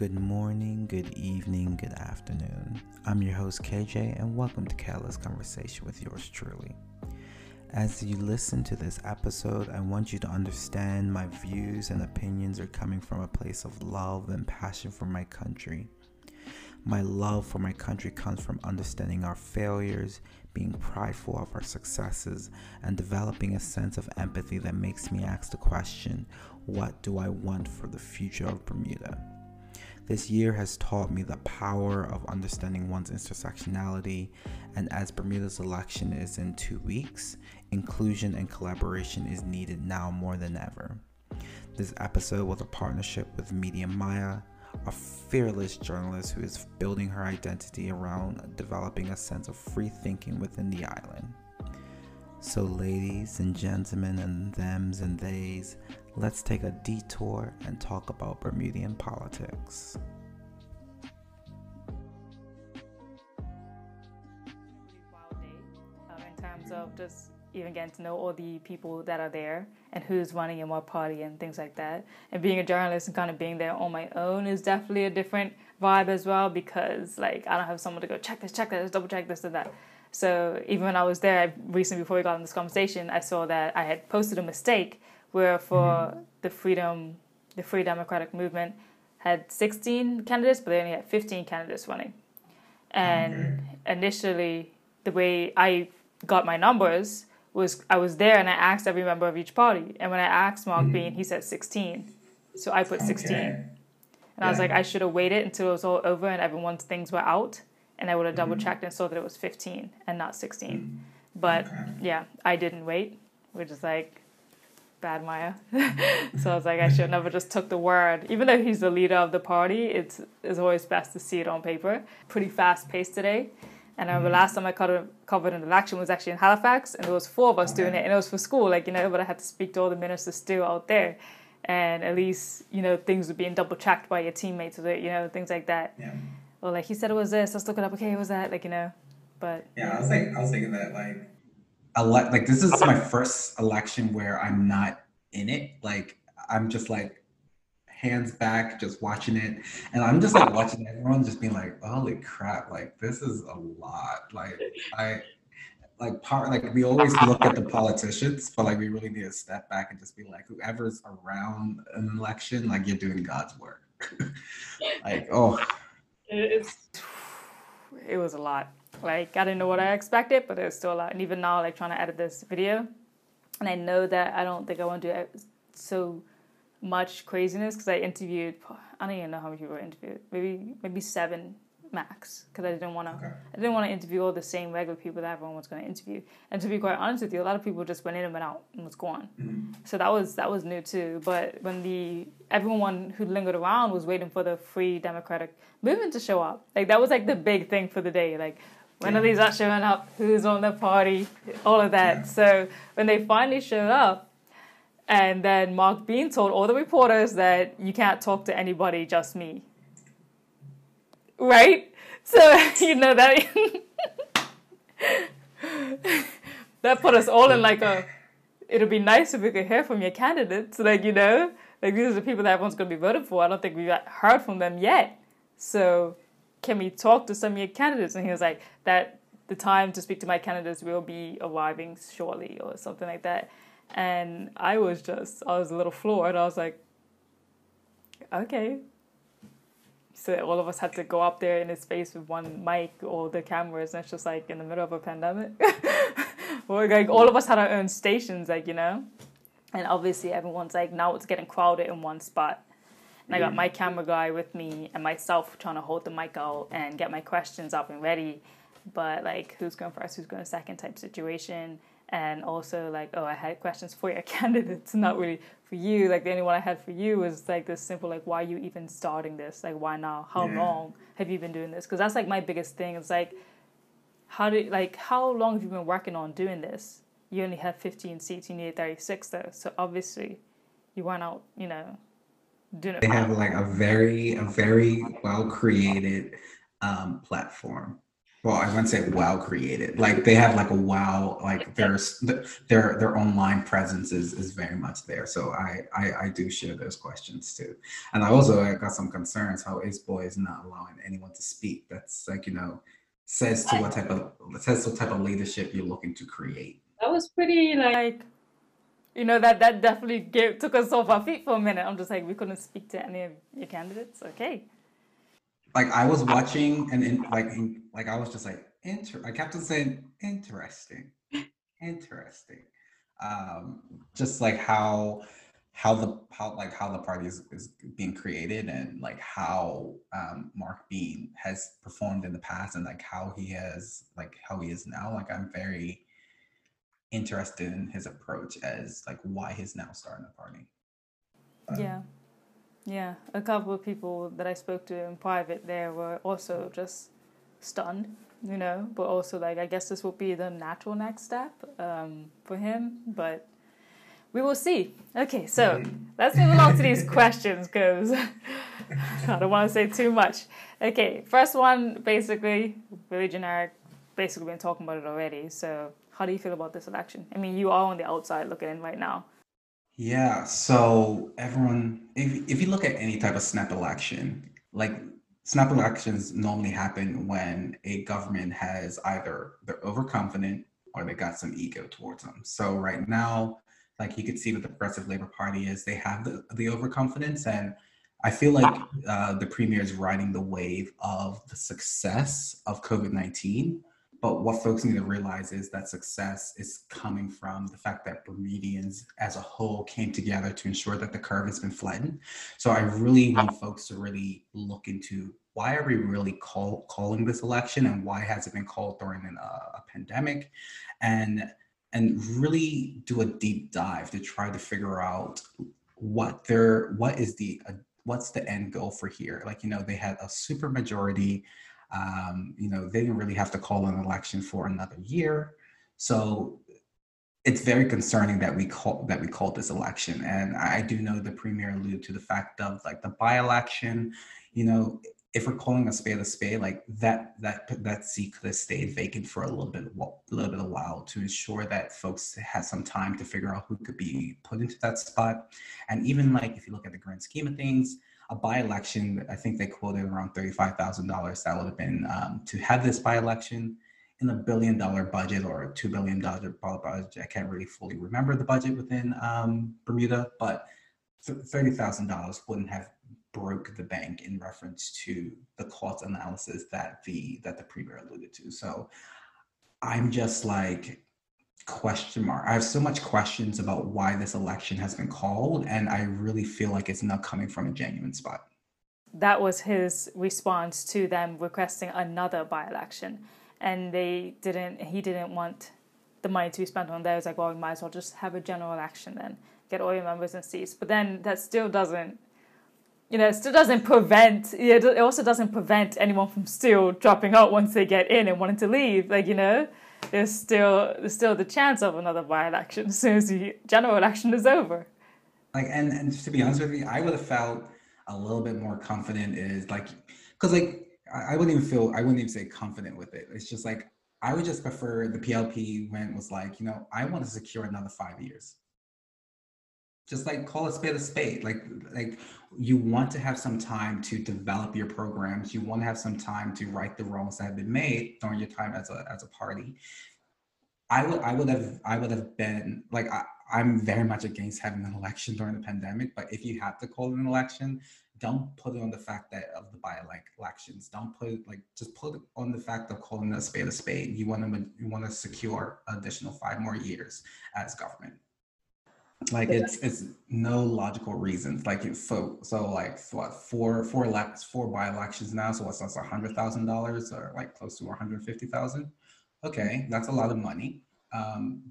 Good morning, good evening, good afternoon. I'm your host KJ, and welcome to Careless Conversation with yours truly. As you listen to this episode, I want you to understand my views and opinions are coming from a place of love and passion for my country. My love for my country comes from understanding our failures, being prideful of our successes, and developing a sense of empathy that makes me ask the question what do I want for the future of Bermuda? This year has taught me the power of understanding one's intersectionality, and as Bermuda's election is in two weeks, inclusion and collaboration is needed now more than ever. This episode was a partnership with Media Maya, a fearless journalist who is building her identity around developing a sense of free thinking within the island. So, ladies and gentlemen, and thems and theys, let's take a detour and talk about Bermudian politics. In terms of just even getting to know all the people that are there and who's running in what party and things like that. And being a journalist and kind of being there on my own is definitely a different vibe as well because like I don't have someone to go check this, check this, double check this and that. So even when I was there recently before we got in this conversation, I saw that I had posted a mistake where for mm-hmm. the freedom, the Free Democratic Movement had 16 candidates, but they only had 15 candidates running. And okay. initially, the way I got my numbers was I was there and I asked every member of each party. And when I asked Marc mm-hmm. Bean, he said 16. So I put 16. And yeah. I was like, I should have waited until it was all over and everyone's things were out. And I would have double mm-hmm. checked and saw that it was 15 and not 16. Mm-hmm. But yeah, I didn't wait, which is like bad Maya. so I was like, I should have never just took the word. Even though he's the leader of the party, it's, it's always best to see it on paper. Pretty fast paced today. And I remember mm-hmm. last time I covered an election was actually in Halifax, and there was four of us doing it, and it was for school, like you know. But I had to speak to all the ministers still out there, and at least you know things were being double checked by your teammates, or you know things like that. Yeah. Or like he said it was this, let's look up. Okay, it was that, like you know. But yeah, I was like, I was thinking that like, ele- like this is my first election where I'm not in it. Like I'm just like hands back, just watching it. And I'm just like watching everyone just being like, holy crap, like this is a lot. Like I like part like we always look at the politicians, but like we really need to step back and just be like, whoever's around an election, like you're doing God's work. like, oh it's it was a lot. Like I didn't know what I expected, but it was still a lot. And even now, like trying to edit this video, and I know that I don't think I want to do so much craziness because I interviewed I don't even know how many people I interviewed maybe maybe seven max because I didn't want to okay. I didn't want to interview all the same regular people that everyone was going to interview and to be quite honest with you a lot of people just went in and went out and was gone mm-hmm. so that was that was new too but when the everyone who lingered around was waiting for the free democratic movement to show up like that was like the big thing for the day like when yeah. are these not showing up who's on the party all of that yeah. so when they finally showed up and then Marc Bean told all the reporters that you can't talk to anybody, just me. Right? So, you know, that. that put us all in like a. It'll be nice if we could hear from your candidates. Like, you know, like these are the people that everyone's going to be voting for. I don't think we've heard from them yet. So, can we talk to some of your candidates? And he was like, that the time to speak to my candidates will be arriving shortly or something like that. And I was just, I was a little floored. I was like, okay. So all of us had to go up there in his face with one mic or the cameras, and it's just like in the middle of a pandemic. or like all of us had our own stations, like, you know? And obviously everyone's like, now it's getting crowded in one spot. And I got my camera guy with me and myself trying to hold the mic out and get my questions up and ready. But like, who's going first, who's going second type situation and also like oh i had questions for your candidates not really for you. Like the only one i had for you was like this simple like why are you even starting this? Like why now? How yeah. long have you been doing this? Because that's like my biggest thing. It's like how do like how long have you been working on doing this? You only have 15 seats. You need 36 though. So obviously you went out you know doing it they have like a very a very well created um, platform well i wouldn't say wow created. Like they have like a wow like there's their their online presence is is very much there. So I, I i do share those questions too. And i also I got some concerns how ace boy is not allowing anyone to speak. That's like you know says to what type of says what type of leadership you're looking to create. That was pretty like you know that that definitely gave, took us off our feet for a minute. I'm just like we couldn't speak to any of your candidates? Okay like I was watching and in, like in, like I was just like inter. I kept on saying interesting, interesting. Um, just like how how the how like how the party is, is being created and like how um, Marc Bean has performed in the past and like how he has like how he is now. Like I'm very interested in his approach as like why he's now starting the party. Um, yeah. Yeah, a couple of people that I spoke to in private there were also just stunned, you know, but also like, I guess this will be the natural next step um, for him, but we will see. Okay, so let's move along to these questions because I don't want to say too much. Okay, first one basically, really generic, basically been talking about it already. So, how do you feel about this election? I mean, you are on the outside looking in right now. Yeah, so everyone, if, if you look at any type of snap election, like snap elections normally happen when a government has either they're overconfident or they got some ego towards them. So right now, like you could see what the Progressive Labor Party is, they have the, the overconfidence. And I feel like uh, the premier is riding the wave of the success of COVID 19 but what folks need to realize is that success is coming from the fact that Bermudians as a whole came together to ensure that the curve has been flattened. So I really want folks to really look into why are we really call, calling this election and why has it been called during an, uh, a pandemic and and really do a deep dive to try to figure out what their what is the uh, what's the end goal for here like you know they had a super majority um, you know, they didn't really have to call an election for another year. So it's very concerning that we call that we called this election. And I do know the premier alluded to the fact of like the by-election, you know, if we're calling a spade a spade, like that that that seat could have stayed vacant for a little bit a little bit of while to ensure that folks had some time to figure out who could be put into that spot. And even like if you look at the grand scheme of things, a by-election, I think they quoted around $35,000 that would have been um, to have this by-election in a billion dollar budget or a $2 billion budget. I can't really fully remember the budget within um, Bermuda, but $30,000 wouldn't have broke the bank in reference to the cost analysis that the that the premier alluded to. So I'm just like, question mark. I have so much questions about why this election has been called, and I really feel like it's not coming from a genuine spot. That was his response to them requesting another by-election, and they didn't. He didn't want the money to be spent on there. It's like, well, we might as well just have a general election then, get all your members and seats. But then that still doesn't. You know, it still doesn't prevent. It also doesn't prevent anyone from still dropping out once they get in and wanting to leave. Like you know, there's still there's still the chance of another by-election as soon as the general election is over. Like, and and to be honest with you, I would have felt a little bit more confident. Is like, because like I, I wouldn't even feel I wouldn't even say confident with it. It's just like I would just prefer the PLP when it was like, you know, I want to secure another five years just like call a spade a spade. Like like you want to have some time to develop your programs. You want to have some time to right the wrongs that have been made during your time as a as a party. I would i would have i would have been like I, i'm very much against having an election during the pandemic but if you have to call an election don't put it on the fact that of the by elections don't put it like just put it on the fact of calling a spade a spade. You want to you want to secure additional five more years as government like it's it's no logical reasons. Like it so so like what four four elects four by elections now so what's that's a hundred thousand dollars or like close to 150,000 okay that's a lot of money. Um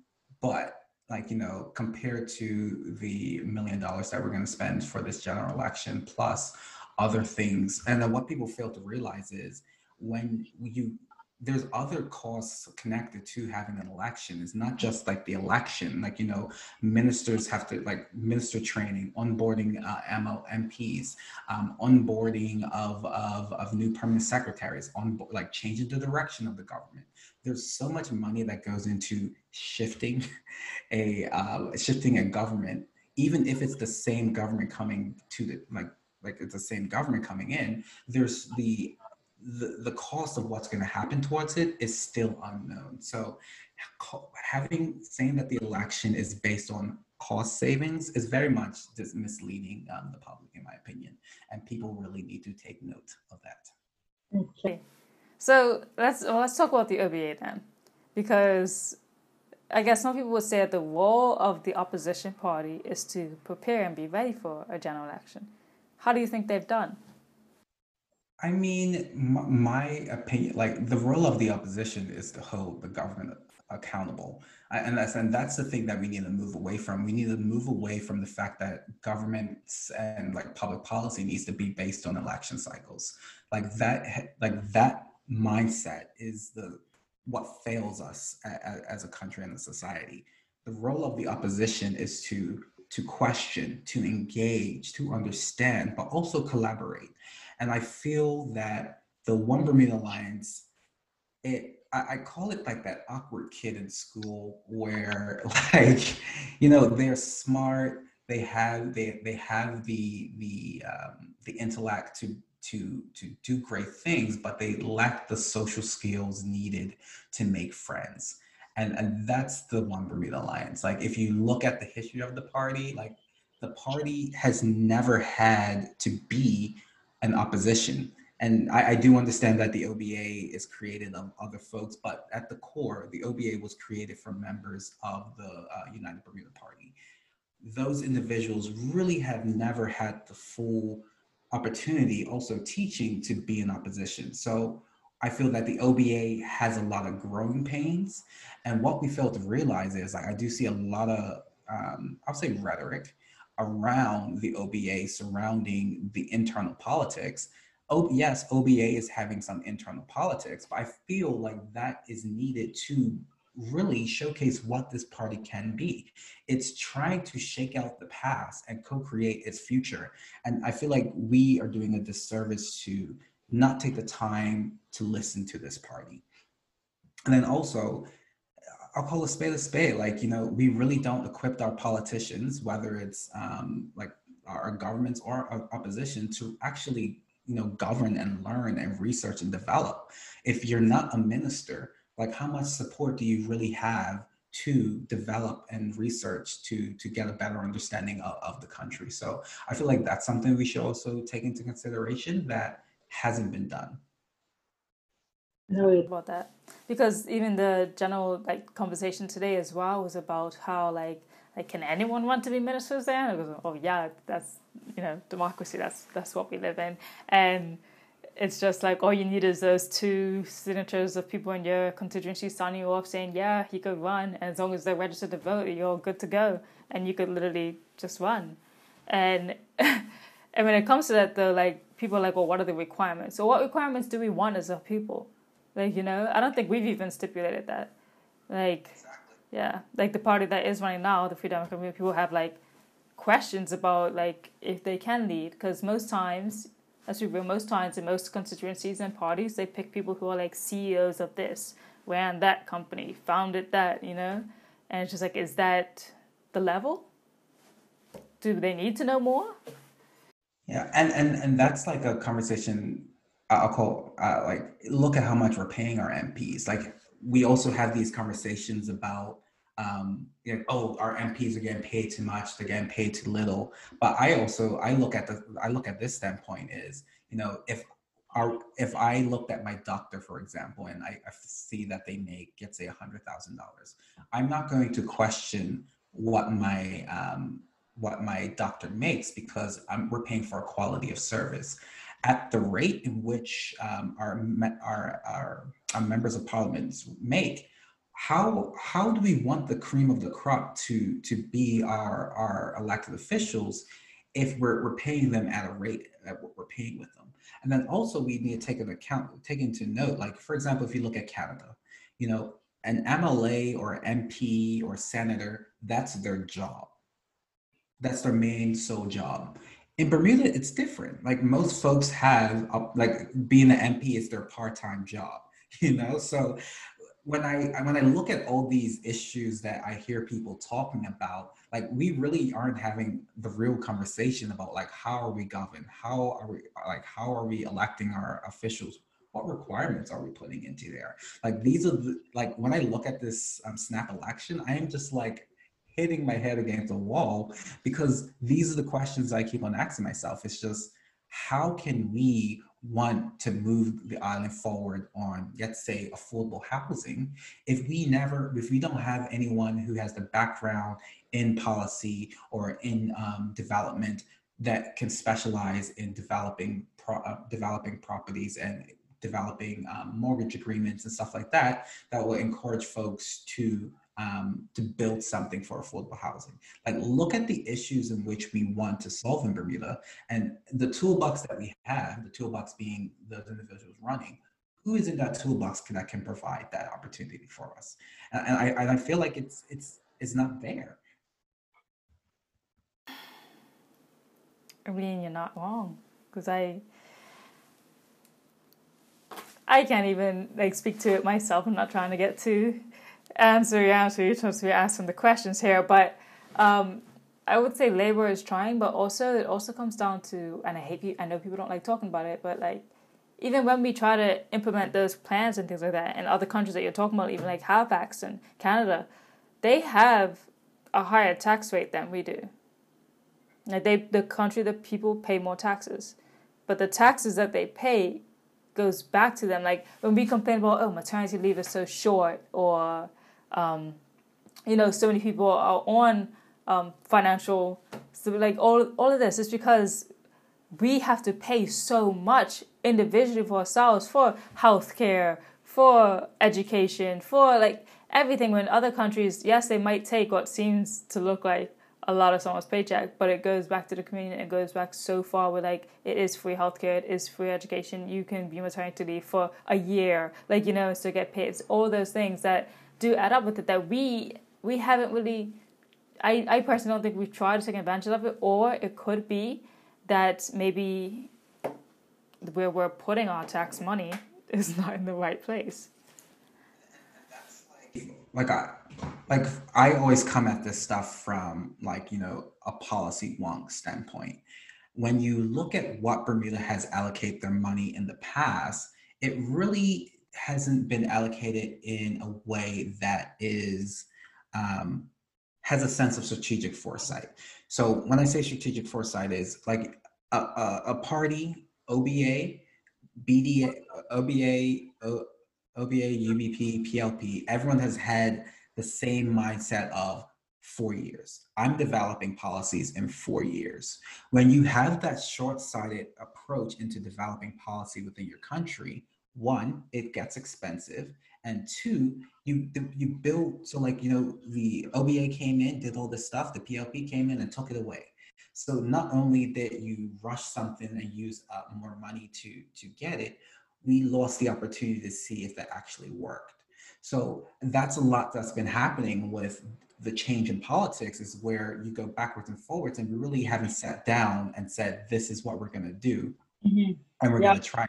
but like you know compared to the million dollars that we're going to spend for this general election plus other things and then what people fail to realize is when you there's other costs connected to having an election. It's not just like the election. Like you know, ministers have to like minister training, onboarding uh, ML, MPs, um, onboarding of, of of new permanent secretaries, on like changing the direction of the government. There's so much money that goes into shifting a uh, shifting a government, even if it's the same government coming to the like like it's the same government coming in. There's the the, the cost of what's going to happen towards it is still unknown. So having saying that the election is based on cost savings is very much just misleading um, the public, in my opinion. And people really need to take note of that. Okay. So let's well, let's talk about the OBA then, because I guess some people would say that the role of the opposition party is to prepare and be ready for a general election. How do you think they've done? I mean, my, opinion, like the role of the opposition is to hold the government accountable. And that's and that's the thing that we need to move away from. We need to move away from the fact that governments and like public policy needs to be based on election cycles. Like that, like that mindset is the what fails us as a country and a society. The role of the opposition is to to question, to engage, to understand, but also collaborate. And I feel that the One Bermuda Alliance, it I, I call it like that awkward kid in school where like, you know, they're smart, they have they they have the the um, the intellect to to to do great things, but they lack the social skills needed to make friends. And and that's the One Bermuda Alliance. Like if you look at the history of the party, like the party has never had to be an opposition. And I, I, do understand that the OBA is created of other folks, but at the core, the OBA was created from members of the uh, United Bermuda Party. Those individuals really have never had the full opportunity also teaching to be in opposition. So I feel that the OBA has a lot of growing pains. And what we fail to realize is like, I do see a lot of, um, I'll say rhetoric around the OBA surrounding the internal politics. Oh, yes, OBA is having some internal politics, but I feel like that is needed to really showcase what this party can be. It's trying to shake out the past and co create its future. And I feel like we are doing a disservice to not take the time to listen to this party. And then also, I'll call a spade a spade. Like, you know, we really don't equip our politicians, whether it's um, like our governments or our opposition, to actually, you know, govern and learn and research and develop. If you're not a minister, like how much support do you really have to develop and research to to get a better understanding of, of the country? So I feel like that's something we should also take into consideration that hasn't been done about that because even the general like conversation today as well was about how like like can anyone want to be ministers there? And goes, oh yeah, that's you know democracy. That's that's what we live in, and it's just like all you need is those two signatures of people in your constituency signing you off saying yeah he could run, and as long as they're registered to vote, you're good to go, and you could literally just run, and and when it comes to that though, like people are like, well, what are the requirements? So what requirements do we want as a people? Like, you know, I don't think we've even stipulated that. Like, exactly. yeah, like the party that is running now, the Free Democratic people have like questions about like if they can lead, because most times, as we real, most times in most constituencies and parties, they pick people who are like CEOs of this, ran that company, founded that, you know, and it's just like, is that the level? Do they need to know more? Yeah, and and and that's like a conversation I'll call uh, like look at how much we're paying our MPs. Like we also have these conversations about um, you know, oh, our MPs are getting paid too much, they're getting paid too little. But I also I look at the I look at this standpoint is you know if our if I looked at my doctor for example and I, I see that they make get say a hundred thousand dollars, I'm not going to question what my um, what my doctor makes because I'm, we're paying for a quality of service at the rate in which um, our, our, our, our members of parliament make, how how do we want the cream of the crop to to be our our elected officials if we're, we're paying them at a rate that we're paying with them. And then also we need to take into account, take into note, like for example, if you look at Canada, you know, an MLA or MP or senator, that's their job. That's their main sole job. In Bermuda, it's different. Like most folks have, a, like being an MP is their part-time job, you know. So when I when I look at all these issues that I hear people talking about, like we really aren't having the real conversation about like how are we governed, how are we like how are we electing our officials, what requirements are we putting into there? Like these are the, like when I look at this um, snap election, I am just like hitting my head against a wall because these are the questions I keep on asking myself. It's just how can we want to move the island forward on, let's say, affordable housing, if we never, if we don't have anyone who has the background in policy or in um, development that can specialize in developing pro, uh, developing properties and developing um, mortgage agreements and stuff like that, that will encourage folks to um, to build something for affordable housing. Like look at the issues in which we want to solve in Bermuda and the toolbox that we have, the toolbox being those individuals running, who is in that toolbox can, that can provide that opportunity for us? And, and I, and I feel like it's, it's, it's not there. I mean, you're not wrong because I, I can't even like speak to it myself. I'm not trying to get too answer yeah answer. You're supposed to be asking the questions here, but um, I would say labor is trying, but also it also comes down to, and I hate you. I know people don't like talking about it, but like even when we try to implement those plans and things like that in other countries that you're talking about, even like Halifax and Canada, they have a higher tax rate than we do. Like they, the country, the people pay more taxes, but the taxes that they pay goes back to them. Like when we complain about, oh, maternity leave is so short, or um, you know, so many people are on um, financial, so like all all of this is because we have to pay so much individually for ourselves for healthcare, for education, for like everything. When other countries, yes, they might take what seems to look like a lot of someone's paycheck, but it goes back to the community. It goes back so far where like it is free healthcare, it is free education. You can be maternity leave for a year, like you know, so get paid. It's all those things that do add up with it that we we haven't really I, I personally don't think we've tried to take advantage of it or it could be that maybe where we're putting our tax money is not in the right place. Like I like I always come at this stuff from like, you know, a policy wonk standpoint. When you look at what Bermuda has allocated their money in the past, it really hasn't been allocated in a way that is um, has a sense of strategic foresight. So when I say strategic foresight is like a, a, a party, OBA, BDA, OBA, o, OBA, UBP, PLP, everyone has had the same mindset of four years. I'm developing policies in four years. When you have that short sighted approach into developing policy within your country, one, it gets expensive. And two, you you build so like you know the OBA came in, did all this stuff, the PLP came in and took it away. So not only did you rush something and use uh, more money to to get it, we lost the opportunity to see if that actually worked. So that's a lot that's been happening with the change in politics is where you go backwards and forwards and we really haven't sat down and said this is what we're going to do mm-hmm. and we're going to try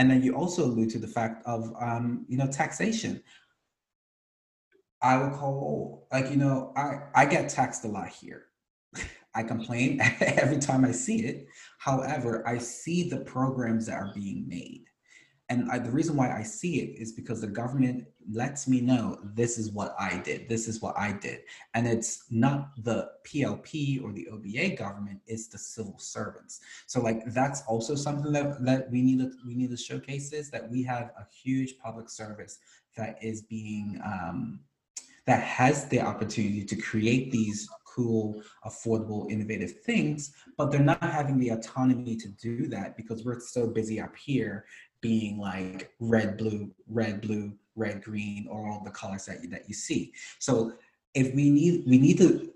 and then you also allude to the fact of, um, you know, taxation. I will call, like, you know, I, I get taxed a lot here. I complain every time I see it. However, I see the programs that are being made. And I, the reason why I see it is because the government lets me know this is what I did, this is what I did. And it's not the PLP or the OBA government, it's the civil servants. So like that's also something that, that we need to we need to showcase is that we have a huge public service that is being um, that has the opportunity to create these cool, affordable, innovative things, but they're not having the autonomy to do that because we're so busy up here being like red, blue, red, blue, red, green, or all the colors that you, that you see. So if we need, we need to,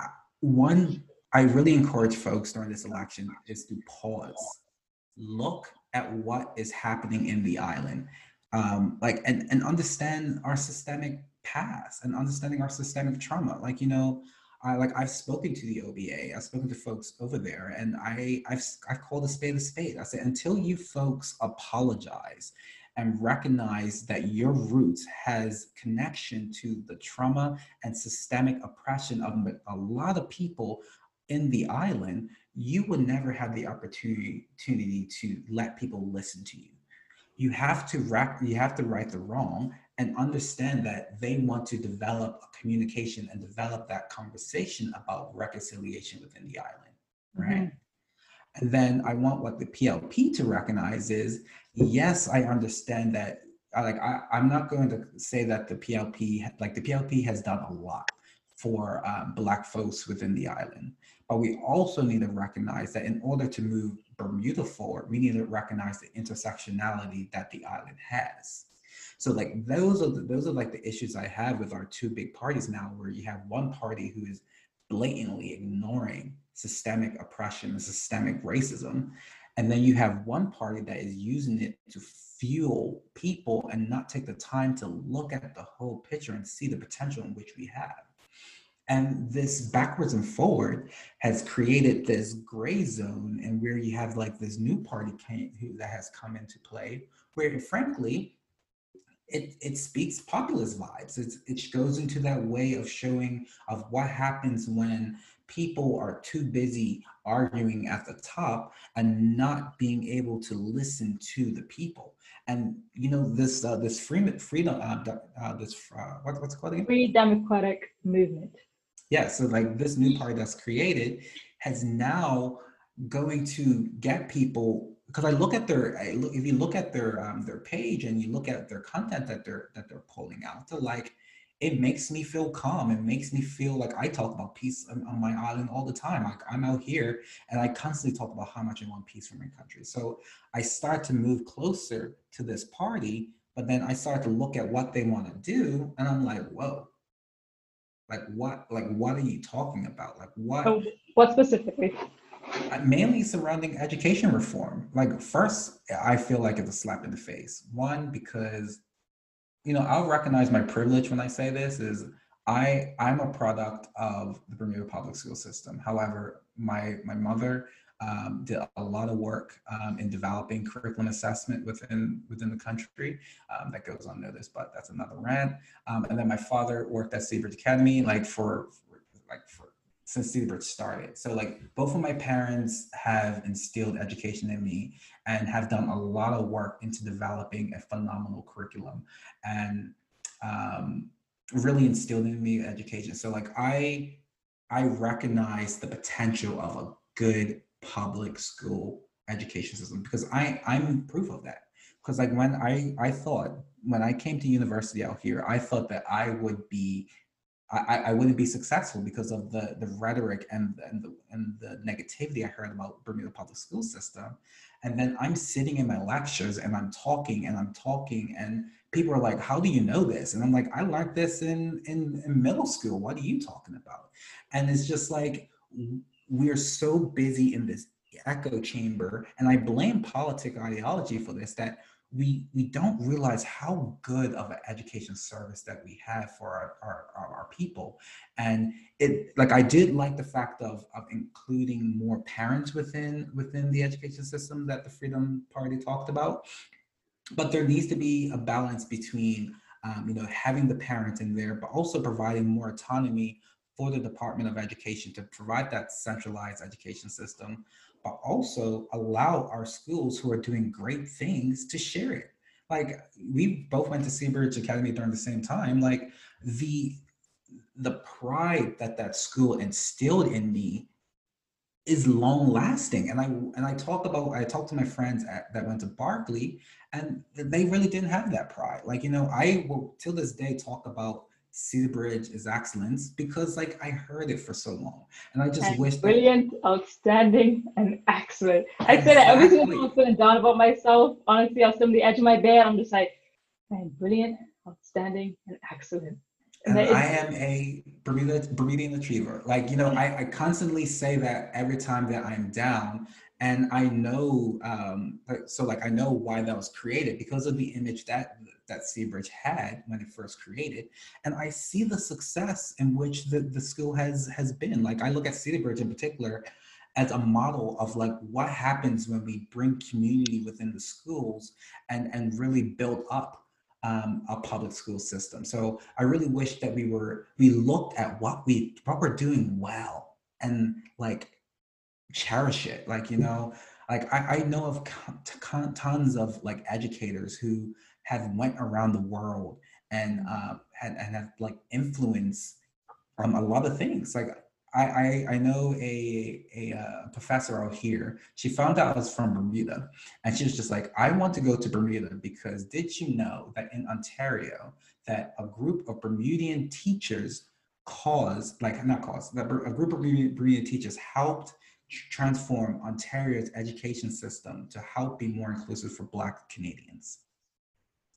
uh, one, I really encourage folks during this election is to pause, look at what is happening in the island, um, like and and understand our systemic past and understanding our systemic trauma. Like you know, I like I've spoken to the OBA, I've spoken to folks over there, and I I've I've called a spade a spade. I said until you folks apologize and recognize that your roots has connection to the trauma and systemic oppression of a lot of people in the island, you would never have the opportunity to let people listen to you. You have to rec- you have to right the wrong and understand that they want to develop a communication and develop that conversation about reconciliation within the island, right? Mm-hmm. And then I want what the PLP to recognize is yes, I understand that. Like I, I'm not going to say that the PLP, like the PLP, has done a lot for um, Black folks within the island, but we also need to recognize that in order to move Bermuda forward, we need to recognize the intersectionality that the island has. So like those are the, those are like the issues I have with our two big parties now, where you have one party who is blatantly ignoring systemic oppression and systemic racism, and then you have one party that is using it to fuel people and not take the time to look at the whole picture and see the potential in which we have. And this backwards and forward has created this gray zone, and where you have like this new party came, who, that has come into play, where frankly, it, it speaks populist vibes. It's, it goes into that way of showing of what happens when people are too busy arguing at the top and not being able to listen to the people. And you know this uh, this freedom freedom uh, uh, this uh, what, what's it called again? Free democratic movement. Yeah, so like this new party that's created has now going to get people because I look at their I look, if you look at their um, their page and you look at their content that they're that they're pulling out, they're like it makes me feel calm. It makes me feel like I talk about peace on, on, my island all the time. Like I'm out here and I constantly talk about how much I want peace for my country. So I start to move closer to this party, but then I start to look at what they want to do, and I'm like, whoa. Like what? Like what are you talking about? Like what? Oh, what specifically? Mainly surrounding education reform. Like first, I feel like it's a slap in the face. One because you know, I'll recognize my privilege when I say this is I I'm a product of the Bermuda public school system. However, my my mother um, did a lot of work um, in developing curriculum assessment within within the country. Um, that goes unnoticed, but that's another rant. Um, and then my father worked at CedarBridge Academy, like for, for like for since CedarBridge started. So like both of my parents have instilled education in me and have done a lot of work into developing a phenomenal curriculum and um, really instilled in me education. So like I I recognize the potential of a good public school education system because I I'm proof of that. Because like when I I thought when I came to university out here, I thought that I would be I, I wouldn't be successful because of the, the rhetoric and, and, the, and the negativity I heard about Bermuda public school system. And then I'm sitting in my lectures and I'm talking and I'm talking and people are like, how do you know this? And I'm like, I learned this in, in, in middle school. What are you talking about? And it's just like, we're so busy in this echo chamber. And I blame politic ideology for this, that we we don't realize how good of an education service that we have for our, our, our, people. And it like i did like the fact of of including more parents within within the education system that the freedom party talked about. But there needs to be a balance between um, you know having the parents in there but also providing more autonomy for the department of education to provide that centralized education system but also allow our schools who are doing great things to share it. Like we both went to CedarBridge Academy during the same time. Like the the pride that that school instilled in me is long lasting and i and i talk about i talked to my friends at, that went to berkeley and they really didn't have that pride like you know i will till this day talk about CedarBridge is excellence because like I heard it for so long and I just and wish brilliant, that... outstanding, and excellent. I say that every single time I'm down about myself. Honestly, I was on the edge of my bed. I'm just like, man, brilliant, outstanding, and excellent. and I am a Bermuda Bermudian achiever. Like you know, I, I constantly say that every time that I'm down, and I know. Um, so like I know why that was created because of the image that that CedarBridge had when it first created, and I see the success in which the the school has has been. Like I look at CedarBridge in particular as a model of like what happens when we bring community within the schools and and really build up um, a public school system. So I really wish that we were we looked at what we what we're doing well and like cherish it. Like you know, like I, I know of tons of like educators who have went around the world and uh, had and have like influence um, a lot of things. Like I, I, I know a, a uh, professor out here. She found out I was from Bermuda, and she was just like, "I want to go to Bermuda because did you know that in Ontario, that a group of Bermudian teachers caused, like not caused, that a group of Bermudian teachers helped transform Ontario's education system to help be more inclusive for Black Canadians."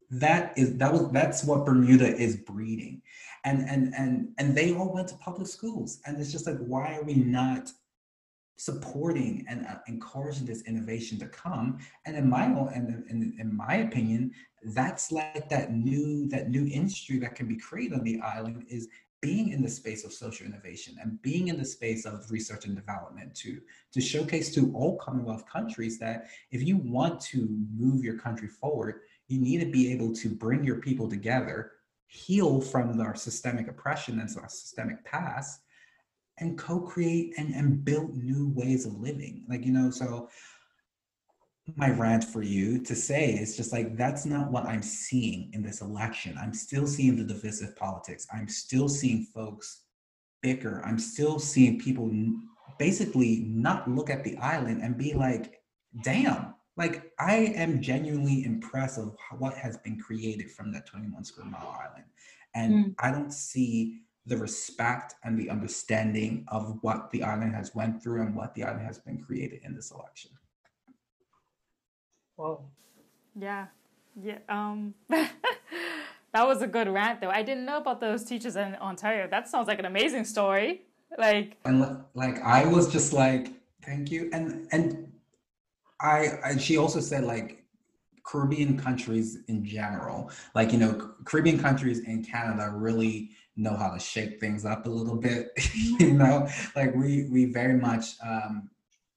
That is that was that's what bermuda is breeding. And and and and they all went to public schools. And it's just like why are we not supporting and uh, encouraging this innovation to come? And in my and in, in my opinion that's like that new that new industry that can be created on the island is being in the space of social innovation and being in the space of research and development to to showcase to all commonwealth countries that if you want to move your country forward you need to be able to bring your people together, heal from our systemic oppression and our systemic past, and co-create and, and build new ways of living. Like, you know, so my rant for you to say is just like that's not what I'm seeing in this election. I'm still seeing the divisive politics. I'm still seeing folks bicker. I'm still seeing people basically not look at the island and be like, damn, like I am genuinely impressed of what has been created from that 21 square mile island. And mm. I don't see the respect and the understanding of what the island has went through and what the island has been created in this election. Whoa. Yeah. Yeah. Um that was a good rant though. I didn't know about those teachers in Ontario. That sounds like an amazing story. Like and like I was just like, thank you. And and I, I she also said like Caribbean countries in general, like you know, Caribbean countries in Canada really know how to shake things up a little bit. you know, like we we very much um,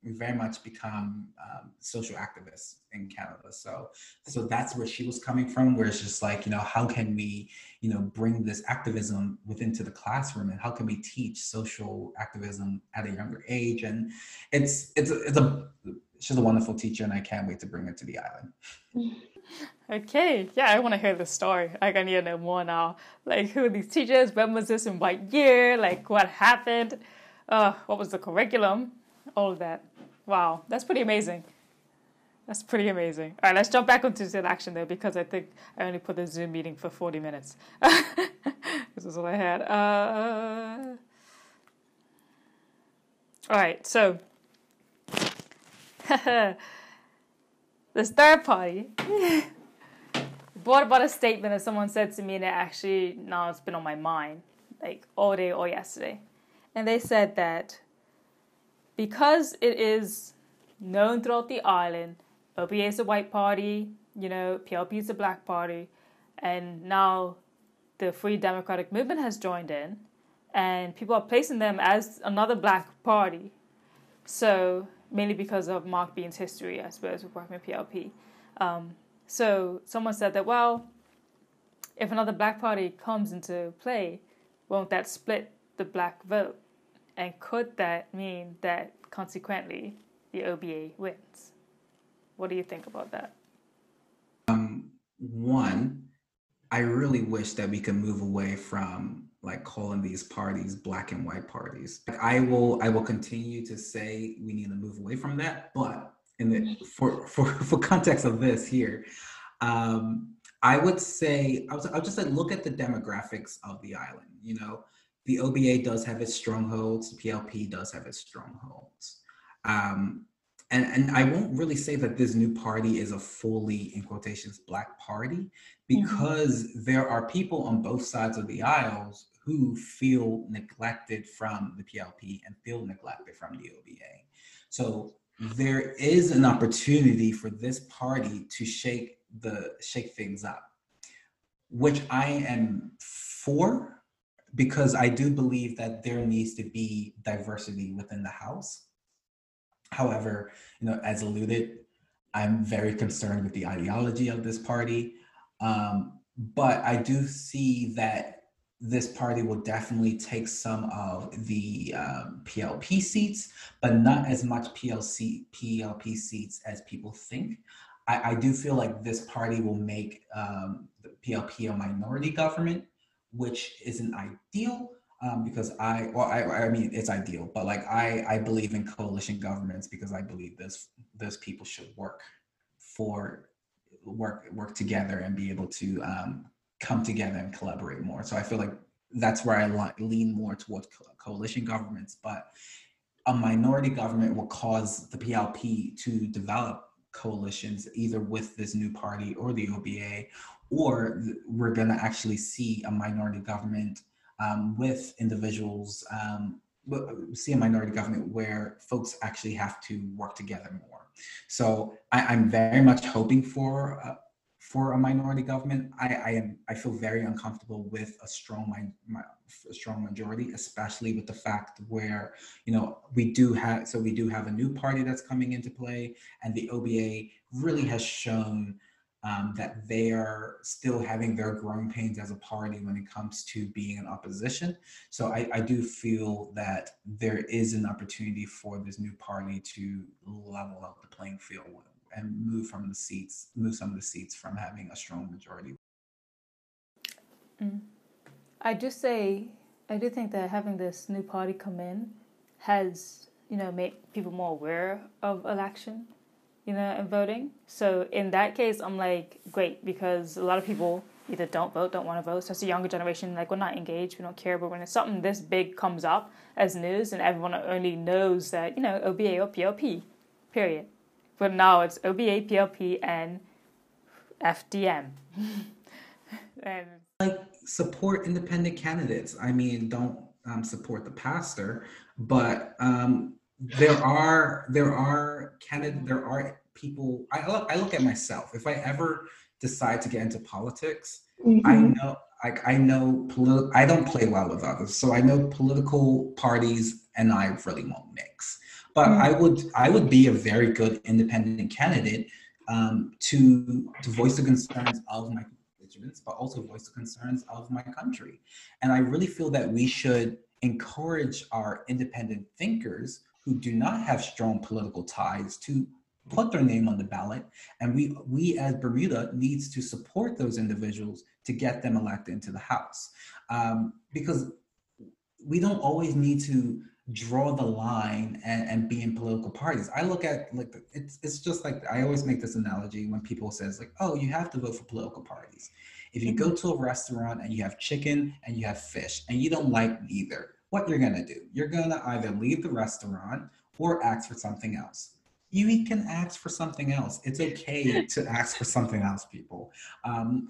we very much become um, social activists in Canada. So so that's where she was coming from, where it's just like you know, how can we you know bring this activism within to the classroom, and how can we teach social activism at a younger age? And it's it's a, it's a she's a wonderful teacher, and I can't wait to bring her to the island. Okay, yeah, I want to hear the story. Like, I need to know more now. Like, who are these teachers? When was this? In what year? Like, what happened? Uh, what was the curriculum? All of that. Wow, that's pretty amazing. That's pretty amazing. All right, let's jump back onto the action though, because I think I only put the Zoom meeting for 40 minutes. this is all I had. Uh, all right, so this third party brought about a statement that someone said to me that actually now it's been on my mind, like all day or yesterday. And they said that because it is known throughout the island, OBA is a white party, you know, PLP is a black party, and now the Free Democratic Movement has joined in, and people are placing them as another black party. So mainly because of Marc Bean's history, I suppose, with working with PLP. Um, so someone said that, well, if another black party comes into play, won't that split the black vote? And could that mean that consequently the OBA wins? What do you think about that? Um, one, I really wish that we could move away from like calling these parties black and white parties. I will I will continue to say we need to move away from that, but in the for for for context of this here, um, I would say I was I would just say look at the demographics of the island. You know, the OBA does have its strongholds, the PLP does have its strongholds. Um, and, and I won't really say that this new party is a fully, in quotations, black party mm-hmm. because mm-hmm. there are people on both sides of the aisles who feel neglected from the PLP and feel neglected from the OBA. So there is an opportunity for this party to shake the shake things up, which I am for because I do believe that there needs to be diversity within the House. However, you know, as alluded, I'm very concerned with the ideology of this party. Um, but I do see that this party will definitely take some of the um, PLP seats, but not as much PLC PLP seats as people think. I, I do feel like this party will make um, the PLP a minority government, which isn't ideal um, because I well I, I mean it's ideal, but like I I believe in coalition governments because I believe this those people should work for work work together and be able to um, come together and collaborate more. So I feel like that's where I lean more towards coalition governments. But a minority government will cause the PLP to develop coalitions either with this new party or the OBA, or we're going to actually see a minority government um, with individuals. Um, see a minority government where folks actually have to work together more. So I, am very much hoping for uh, for a minority government, I, I am I feel very uncomfortable with a strong my, my, a strong majority, especially with the fact where you know we do have so we do have a new party that's coming into play, and the OBA really has shown um, that they are still having their growing pains as a party when it comes to being in opposition. So I, I do feel that there is an opportunity for this new party to level up the playing field and move from the seats, move some of the seats from having a strong majority. Mm. I do say, I do think that having this new party come in has, you know, made people more aware of election, you know, and voting. So in that case, I'm like, great, because a lot of people either don't vote, don't want to vote. So it's a younger generation, like we're not engaged, we don't care. But when something this big comes up as news, and everyone only knows that you know OBA or PLP, period but now it's OBA, PLP, and FDM. and like support independent candidates. I mean, don't um, support the pastor, but um, there are there are candidate there are people. I look I look at myself. If I ever decide to get into politics, mm-hmm. I know like I know politi- I don't play well with others, so I know political parties and I really won't mix. But mm-hmm. I would I would be a very good independent candidate um, to to voice the concerns of my constituents, but also voice the concerns of my country. And I really feel that we should encourage our independent thinkers who do not have strong political ties to put their name on the ballot and we we as bermuda needs to support those individuals to get them elected into the house um, because we don't always need to draw the line and, and be in political parties. I look at like it's it's just like I always make this analogy when people says like, oh, you have to vote for political parties. If you go to a restaurant and you have chicken and you have fish and you don't like either, what you're gonna do? You're gonna either leave the restaurant or ask for something else. You can ask for something else. It's okay to ask for something else, people. Um,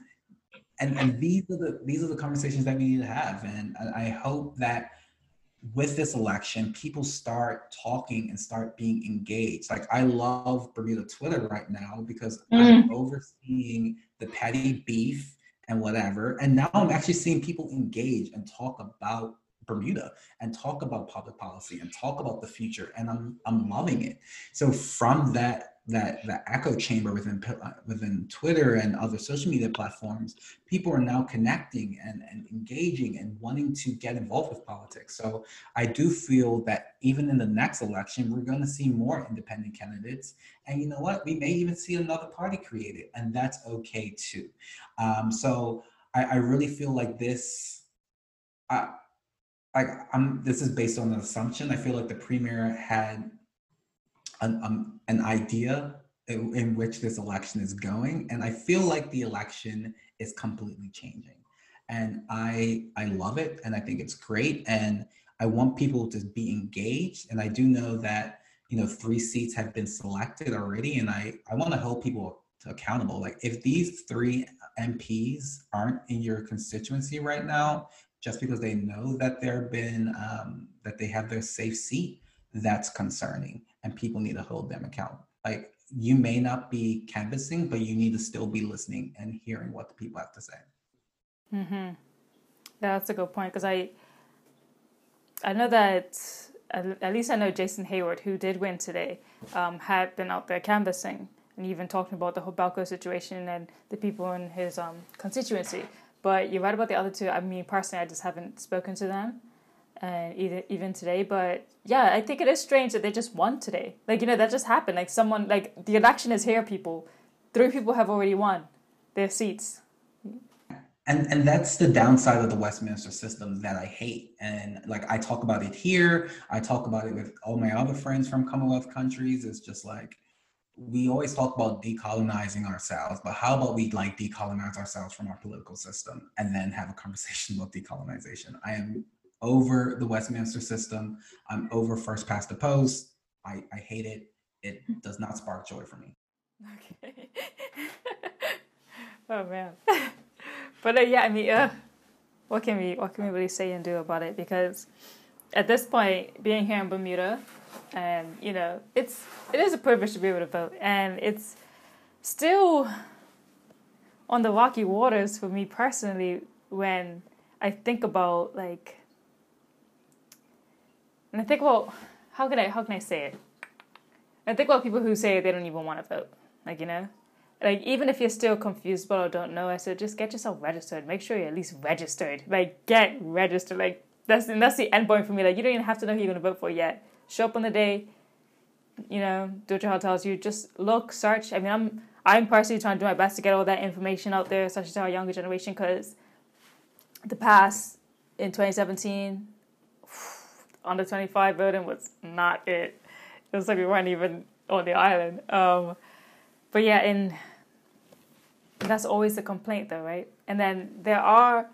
and and these are the these are the conversations that we need to have. And I hope that with this election, people start talking and start being engaged. Like I love Bermuda Twitter right now because mm. I'm overseeing the petty beef and whatever. And now I'm actually seeing people engage and talk about Bermuda and talk about public policy and talk about the future. And I'm I'm loving it. So from that that that echo chamber within within Twitter and other social media platforms, people are now connecting and, and engaging and wanting to get involved with politics. So I do feel that even in the next election, we're going to see more independent candidates. And you know what? We may even see another party created, and that's okay too. Um, so I, I, really feel like this. I'm. This is based on an assumption. I feel like the premier had an, um, an idea in, in which this election is going. And I feel like the election is completely changing. And I I love it and I think it's great. And I want people to be engaged. And I do know that, you know three seats have been selected already and i i want to hold people accountable like if these three mps aren't in your constituency right now just because they know that they've been um, that they have their safe seat that's concerning and people need to hold them accountable like you may not be canvassing but you need to still be listening and hearing what the people have to say mm-hmm. that's a good point because i i know that at least I know Jason Hayward who did win today, um, had been out there canvassing and even talking about the whole Belco situation and the people in his um, constituency. But you're right about the other two. I mean, personally, I just haven't spoken to them, and even even today. But yeah, I think it is strange that they just won today. Like you know, that just happened. Like someone, like the election is here. People, three people have already won their seats and and that's the downside of the Westminster system that I hate. And like I talk about it here, I talk about it with all my other friends from Commonwealth countries. It's just like we always talk about decolonizing ourselves, but how about we like decolonize ourselves from our political system and then have a conversation about decolonization? I am over the Westminster system. I'm over first past the post. I, I hate it. It does not spark joy for me. Okay. oh man. But uh, yeah, I mean, uh, what can we what can we really say and do about it? Because at this point, being here in Bermuda, and you know, it's it is a privilege to be able to vote, and it's still on the rocky waters for me personally when I think about like, and I think about how can I how can I say it? I think about people who say they don't even want to vote, like you know, like even if you're still confused but or don't know, I said just get yourself registered. Make sure you're at least registered. Like get registered. Like that's and that's the end point for me. Like you don't even have to know who you're gonna vote for yet. Show up on the day. You know, do what your heart tells you. Just look, search. I mean, I'm I'm personally trying to do my best to get all that information out there, especially to our younger generation, because the past in 2017, under 25 voting was not it. It was like we weren't even on the island. Um, but yeah, and that's always the complaint, though, right? And then there are,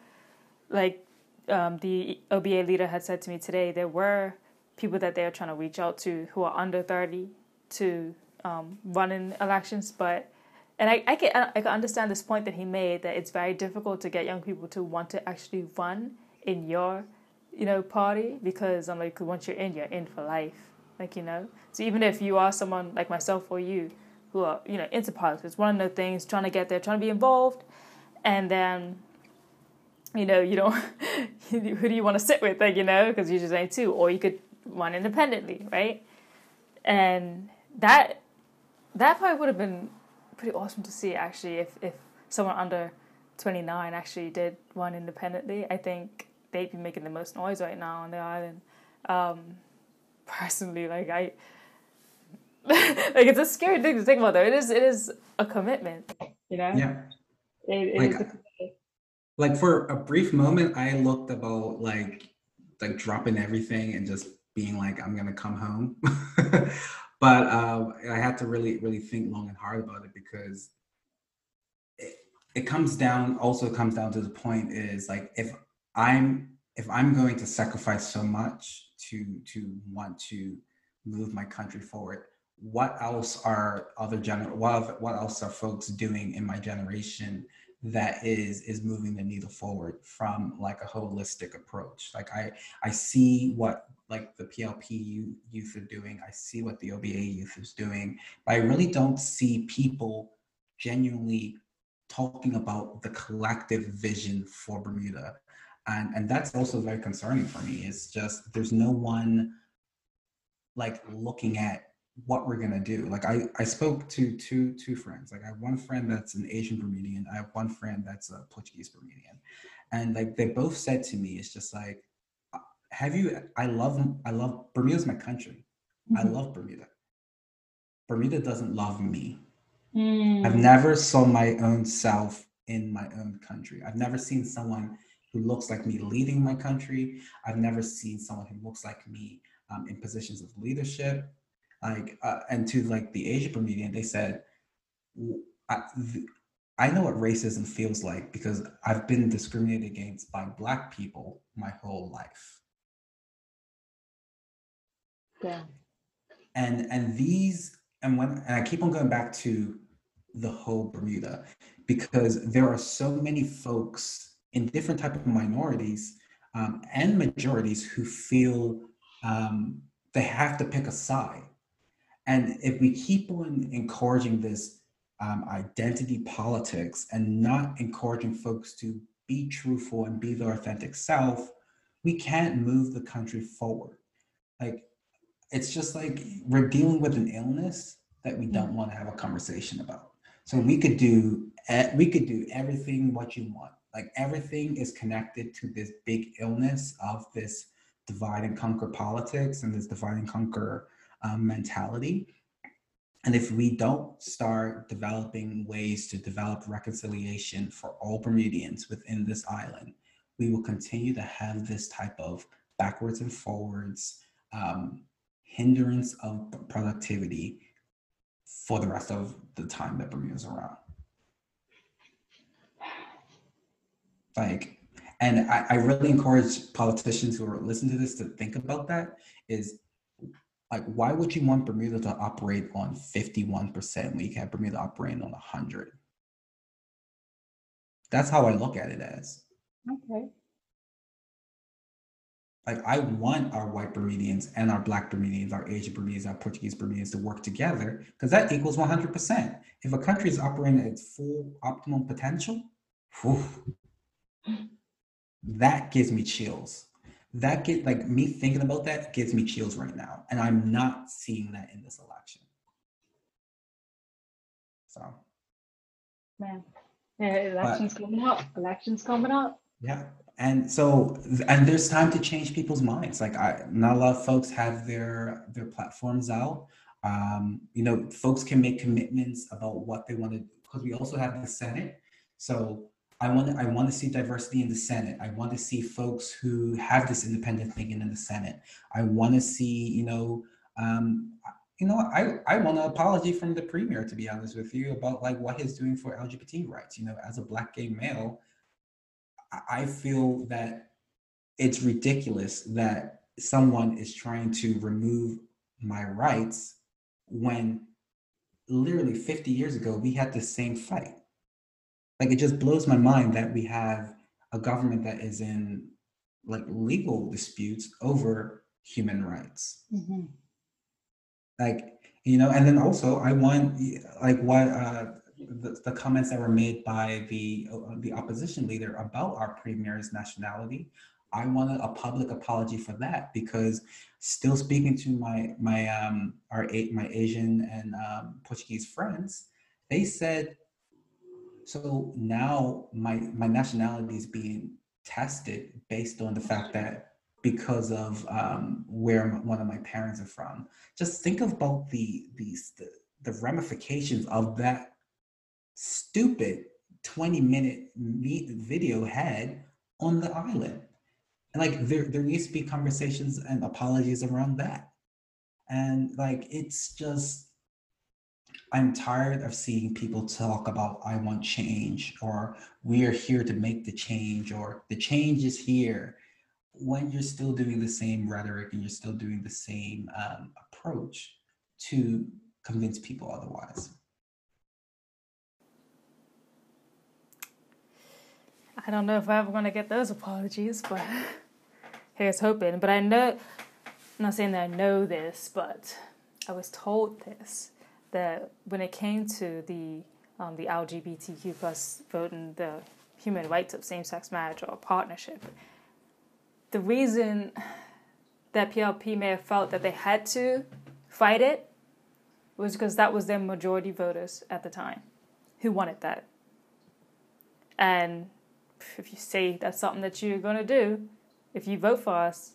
like, um, the OBA leader had said to me today, there were people that they're trying to reach out to who are under 30 to um, run in elections, but and I, I can I can understand this point that he made that it's very difficult to get young people to want to actually run in your you know party because I'm like once you're in you're in for life like you know? So even if you are someone like myself or you who are you know into politics, one of the things, trying to get there, trying to be involved, and then you know you don't who do you want to sit with, like you know, because you're just ain't two, or you could run independently, right? And that that probably would have been pretty awesome to see actually if if someone under 29 actually did run independently. I think they'd be making the most noise right now on the island. Um, personally, like I like it's a scary thing to think about though. It is it is a commitment, you know? Yeah. It, it like, like for a brief moment I looked about like like dropping everything and just being like I'm gonna come home. but um, I had to really really think long and hard about it because it, it comes down also comes down to the point is like if I'm if I'm going to sacrifice so much to to want to move my country forward what else are other gener what, what else are folks doing in my generation that is is moving the needle forward from like a holistic approach. Like i i see what like the plp youth are doing. I see what the oba youth is doing. But i really don't see people genuinely talking about the collective vision for bermuda. And and that's also very concerning for me. It's just there's no one like looking at what we're gonna do. Like I, I spoke to two two friends. Like I have one friend that's an Asian Bermudian. I have one friend that's a Portuguese Bermudian, and like they both said to me, it's just like, uh, have you? I love I love Bermuda's my country. Mm-hmm. I love Bermuda. Bermuda doesn't love me. Mm. I've never saw my own self in my own country. I've never seen someone who looks like me leading my country. I've never seen someone who looks like me um, in positions of leadership like uh, and to like the Asia Bermudian, they said, I, I know what racism feels like because I've been discriminated against by black people my whole life. Yeah. and and these and when and I keep on going back to the whole Bermuda because there are so many folks in different type of minorities um, and majorities who feel um, they have to pick a side. And if we keep on encouraging this um, identity politics and not encouraging folks to be truthful and be their authentic self, we can't move the country forward. Like, it's just like we're dealing with an illness that we don't want to have a conversation about. So we could do we could do everything what you want. Like everything is connected to this big illness of this divide and conquer politics and this divide and conquer um, mentality. And if we don't start developing ways to develop reconciliation for all Bermudians within this island, we will continue to have this type of backwards and forwards um, hindrance of productivity for the rest of the time that Bermuda's around. Like, and I, I really encourage politicians who are listening to this to think about that is like, why would you want Bermuda to operate on 51% when you can have Bermuda operating on 100? That's how I look at it as. Okay. Like, I want our white Bermudians and our black Bermudians, our Asian Bermudians, our Portuguese Bermudians to work together because that equals 100%. If a country is operating at its full optimum potential, whew, that gives me chills that get like me thinking about that gives me chills right now and i'm not seeing that in this election. So. Man. Yeah elections but, coming up elections coming up. Yeah and so and there's time to change people's minds. Like i not a lot of folks have their their platforms out. Um you know folks can make commitments about what they want to because we also have the senate. So I want I want to see diversity in the Senate. I want to see folks who have this independent thinking in the Senate. I want to see, you know, um, you know, I, I want an apology from the premier, to be honest with you, about like what he's doing for LGBT rights. You know, as a black gay male, I feel that it's ridiculous that someone is trying to remove my rights when literally 50 years ago we had the same fight like it just blows my mind that we have a government that is in like legal disputes over human rights mm-hmm. like you know and then also i want like what uh the, the comments that were made by the uh, the opposition leader about our premier's nationality i wanted a public apology for that because still speaking to my my um our my asian and um, portuguese friends they said so now my my nationality is being tested based on the fact that because of um, where one of my parents are from. Just think about the these the, the ramifications of that stupid 20 minute meet video had on the island. And like there, there needs to be conversations and apologies around that. And like it's just I'm tired of seeing people talk about I want change or we are here to make the change or the change is here when you're still doing the same rhetoric and you're still doing the same um, approach to convince people otherwise. I don't know if I'm ever going to get those apologies, but here's hoping. But I know, I'm not saying that I know this, but I was told this that when it came to the um, the LGBTQ plus voting the human rights of same sex marriage or partnership, the reason that PLP may have felt that they had to fight it was because that was their majority voters at the time who wanted that. And if you say that's something that you're going to do, if you vote for us,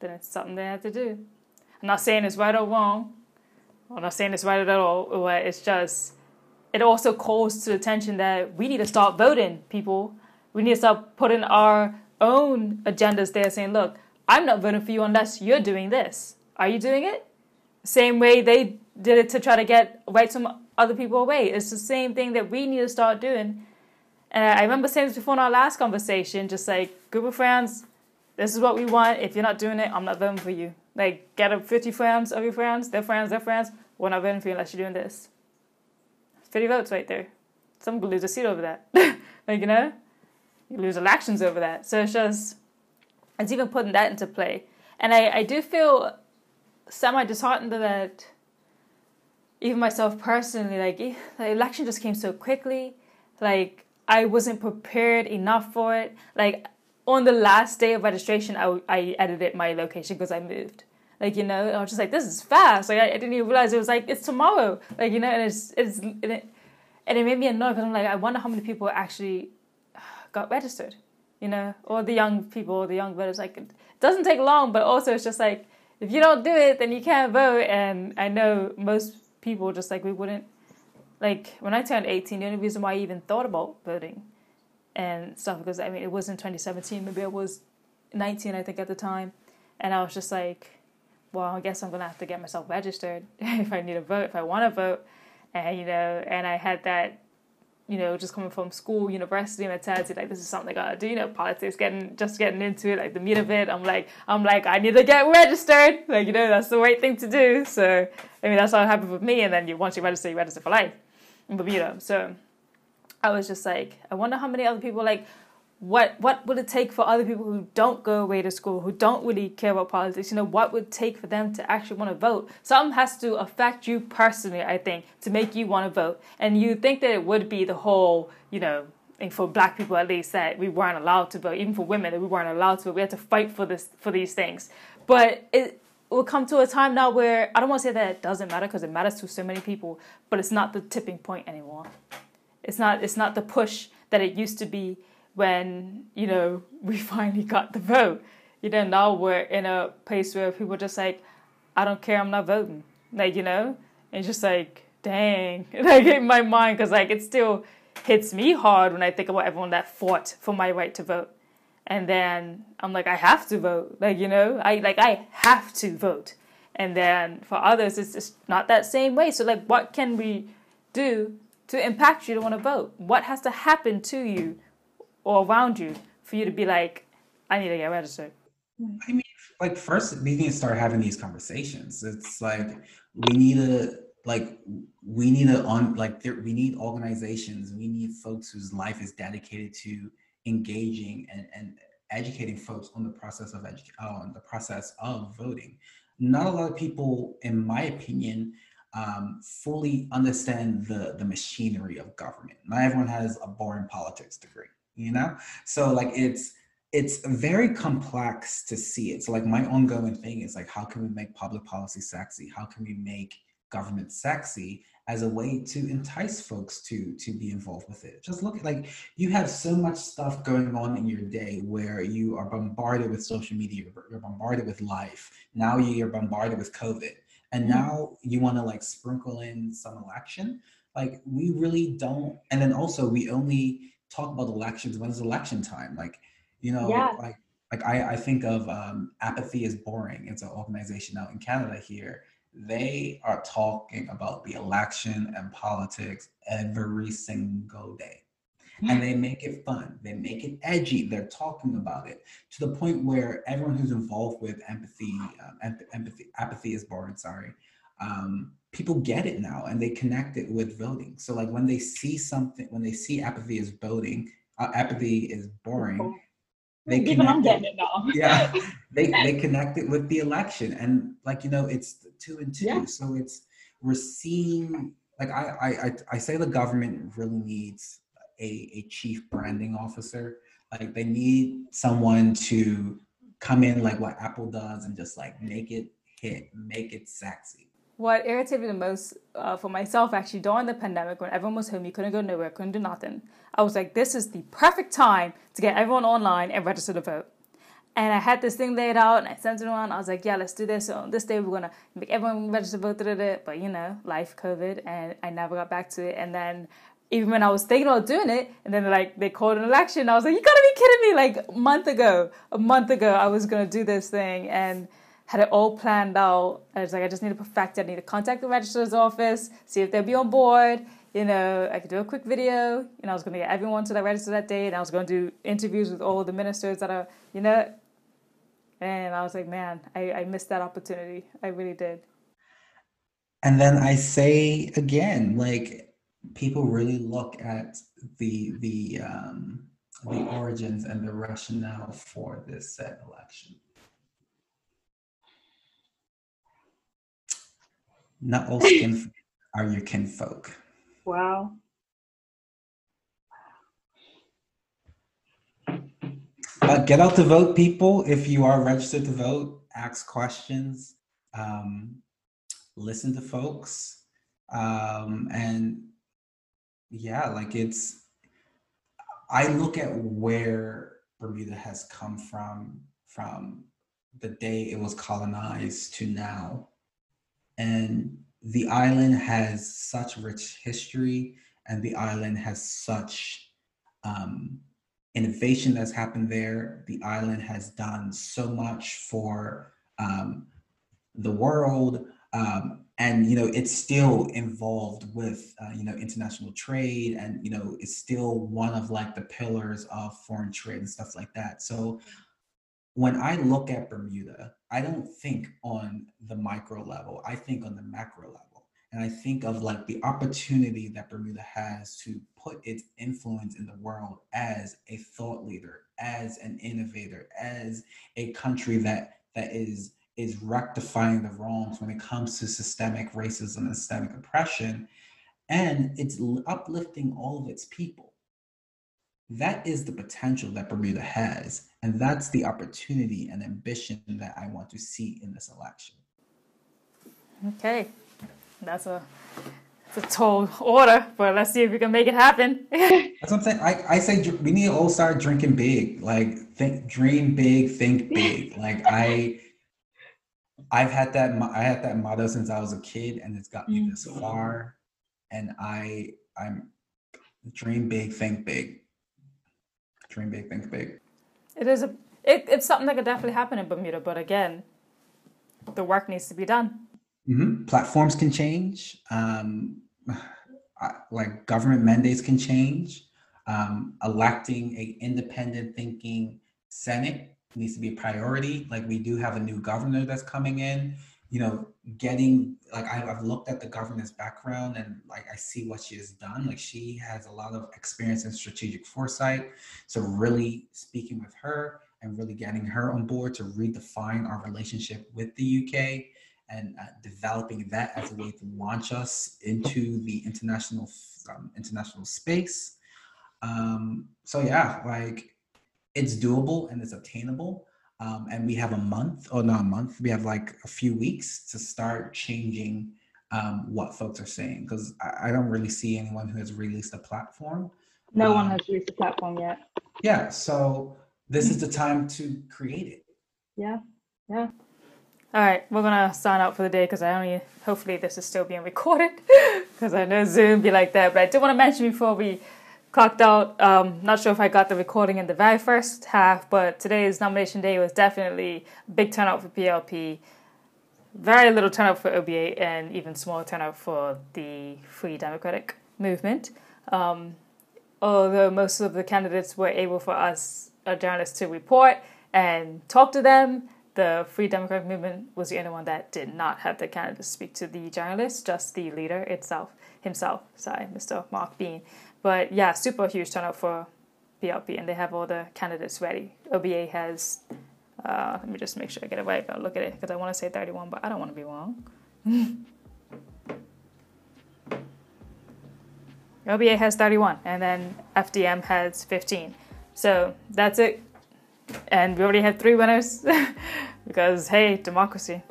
then it's something they have to do. I'm not saying it's right or wrong. I'm not saying it's right at all, it's just it also calls to attention that we need to start voting, people. We need to start putting our own agendas there, saying, "Look, I'm not voting for you unless you're doing this. Are you doing it?" Same way they did it to try to get rights from other people away. It's the same thing that we need to start doing. And I remember saying this before in our last conversation, just like group of friends, this is what we want. If you're not doing it, I'm not voting for you. Like, get up 50 friends of your friends, their friends, their friends. Not voting for you unless you're doing this. 50 votes right there. Some could lose a seat over that. like, you know? You lose elections over that. So it's just, it's even putting that into play. And I, I do feel semi disheartened that even myself personally, like eh, the election just came so quickly. Like I wasn't prepared enough for it. Like on the last day of registration, I, I edited my location because I moved. Like you know, I was just like, this is fast. Like I, I, didn't even realize it was like it's tomorrow. Like you know, and it's it's and it, and it made me annoyed because I'm like, I wonder how many people actually uh, got registered. You know, or the young people, or the young voters. Like it doesn't take long, but also it's just like if you don't do it, then you can't vote. And I know most people just like we wouldn't like when I turned 18, the only reason why I even thought about voting and stuff because I mean it was in 2017, maybe I was 19, I think at the time, and I was just like, well, I guess I'm gonna have to get myself registered if I need to vote, if I want to vote, and you know, and I had that you know, just coming from school, university mentality, like this is something I gotta do, you know, politics, getting just getting into it, like the meat of it. I'm like, I'm like, I need to get registered. Like, you know, that's the right thing to do. So I mean that's it happened with me. And then you once you register, you register for life in Bermuda. So I was just like, I wonder how many other people like what what would it take for other people who don't go away to school who don't really care about politics you know what would take for them to actually want to vote? Something has to affect you personally i think to make you want to vote. And you think that it would be the whole you know for black people at least that we weren't allowed to vote even for women that we weren't allowed to vote. We had to fight for this for these things. But it will come to a time now where i don't want to say that it doesn't matter because it matters to so many people but it's not the tipping point anymore it's not it's not the push that it used to be when you know we finally got the vote. You know, now we're in a place where people are just like, I don't care, I'm not voting. Like you know, and just like, dang, like in my mind, because like it still hits me hard when I think about everyone that fought for my right to vote. And then I'm like, I have to vote. Like, you know, I like I have to vote. And then for others, it's just not that same way. So like, what can we do to impact you to want to vote? What has to happen to you or around you for you to be like, I need to get registered? I mean, like first we need to start having these conversations. It's like we need to like we need to on like there, we need organizations. We need folks whose life is dedicated to engaging and, and educating folks on the process of edu- uh, on the process of voting. Not a lot of people, in my opinion, um, fully understand the the machinery of government. Not everyone has a boring politics degree you know? So like it's it's very complex to see it. So like my ongoing thing is like how can we make public policy sexy? How can we make government sexy as a way to entice folks to to be involved with it? Just look at like you have so much stuff going on in your day where you are bombarded with social media you're bombarded with life. Now you're bombarded with covid and mm-hmm. now you want to like sprinkle in some election like we really don't and then also we only talk about elections when it's election time. Like, you know, yeah. like like I, I think of um, apathy is boring. It's an organization out in Canada here. They are talking about the election and politics every single day. And they make it fun. They make it edgy. They're talking about it to the point where everyone who's involved with empathy, um, empathy, apathy is boring. Sorry, um, people get it now and they connect it with voting. So like when they see something, when they see apathy is voting, uh, apathy is boring. They Even I'm getting it, it now. yeah, they they connect it with the election, and like you know, it's two and two. Yeah. So it's we're seeing like I, I I say the government really needs a a chief branding officer. Like they need someone to come in like what Apple does and just like make it hit, make it sexy what irritated me the most uh, for myself actually during the pandemic when everyone was home, you couldn't go nowhere, couldn't do nothing. I was like, this is the perfect time to get everyone online and register to vote. And I had this thing laid out and I sent it around. I was like, yeah, let's do this. So on this day, we're going to make everyone register to vote. But, you know, life, COVID, and I never got back to it. And then even when I was thinking about doing it, and then like they called an election, I was like, you gotta be kidding me. Like a month ago, a month ago, I was to do this thing. And had it all planned out. I was like, I just need to perfect it. I need to contact the registrar's office, see if they'll be on board. You know, I could do a quick video. You know, I was to get everyone to the register that day, and I was to do interviews with all the ministers that are, you know, And I was like, man, I, I missed that opportunity. I really did. And then I say again, like people really look at the the um, the origins and the rationale for this said election. Not all skin are your kinfolk. Wow. Uh, get out to vote, people. If you are registered to vote, ask questions, um, listen to folks, um, and yeah, like it's. I look at where Bermuda has come from from the day it was colonized to now, and the island has such rich history, and the island has such um, innovation that's happened there. The island has done so much for um, the world. Um, and you know it's still involved with uh, you know international trade and you know it's still one of like the pillars of foreign trade and stuff like that. So when i look at bermuda i don't think on the micro level i think on the macro level. And I think of like the opportunity that Bermuda has to put its influence in the world as a thought leader, as an innovator, as a country that that is is rectifying the wrongs when it comes to systemic racism and systemic oppression, and it's uplifting all of its people. That is the potential that Bermuda has, and that's the opportunity and ambition that I want to see in this election. Okay, that's a it's a tall order, but let's see if we can make it happen. That's what I'm saying. I, I say we need to all start drinking big. Like think, dream big, think big. Like I, I've had that. I had that motto since I was a kid, and it's got me this mm. far. And I, I'm dream big, think big. Dream big, think big. It is a. It, it's something that could definitely happen in Bermuda, but again, the work needs to be done. Mm-hmm. Platforms can change. Um, like government mandates can change. Um, electing a independent thinking Senate needs to be a priority. Like we do have a new governor that's coming in. You know, getting like I've looked at the governor's background and like I see what she has done. Like she has a lot of experience in strategic foresight. So really speaking with her and really getting her on board to redefine our relationship with the UK and uh, developing that as a way to launch us into the international um, international space. Um, so yeah, like it's doable and it's obtainable. Um, and we have a month, or not a month, we have like a few weeks to start changing um, what folks are saying because I, I, don't really see anyone who has released a platform. No one um, has released a platform yet. Yeah, so this is the time to create it. Yeah, yeah. All right, we're gonna sign out for the day because I only hopefully this is still being recorded because I know Zoom be like that. But I did want to mention before we clocked out. Um, not sure if I got the recording in the very first half, but today's nomination day was definitely a big turnout for PLP. Very little turnout for OBA, and even smaller turnout for the Free Democratic Movement. Um, although most of the candidates were able for us, uh, journalists, to report and talk to them the Free Democratic Movement was the only one that did not have the candidates speak to the journalists, just the leader itself, himself, sorry, Mr. Marc Bean. But yeah, super huge turnout for PLP, and they have all the candidates ready. OBA has, uh, let me just make sure I get it right, I'll look at it because I want to say 31, but I don't want to be wrong. OBA has 31, and then FDM has 15. So that's it and we already had three winners because hey, democracy.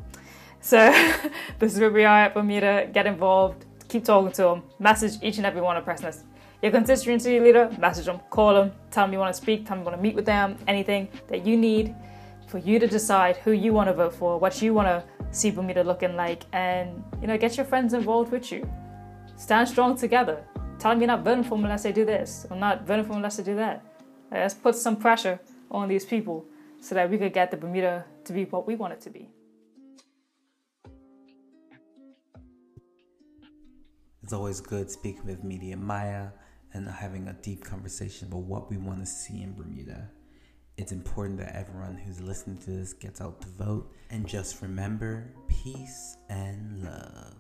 So this is where we are at Bermuda. Get involved, keep talking to them, message each and every one of Prestoners. Your constituency leader, message them, call them, tell them you want to speak, tell them you want to meet with them, anything that you need for you to decide who you want to vote for, what you want to see Bermuda looking like, and you know, get your friends involved with you. Stand strong together. Tell them you're not voting for them unless they do this, or not voting for them unless they do that. Let's put some pressure on these people so that we could get the Bermuda to be what we want it to be. It's always good speaking with Media Maya and having a deep conversation about what we want to see in Bermuda. It's important that everyone who's listening to this gets out to vote. And just remember peace and love.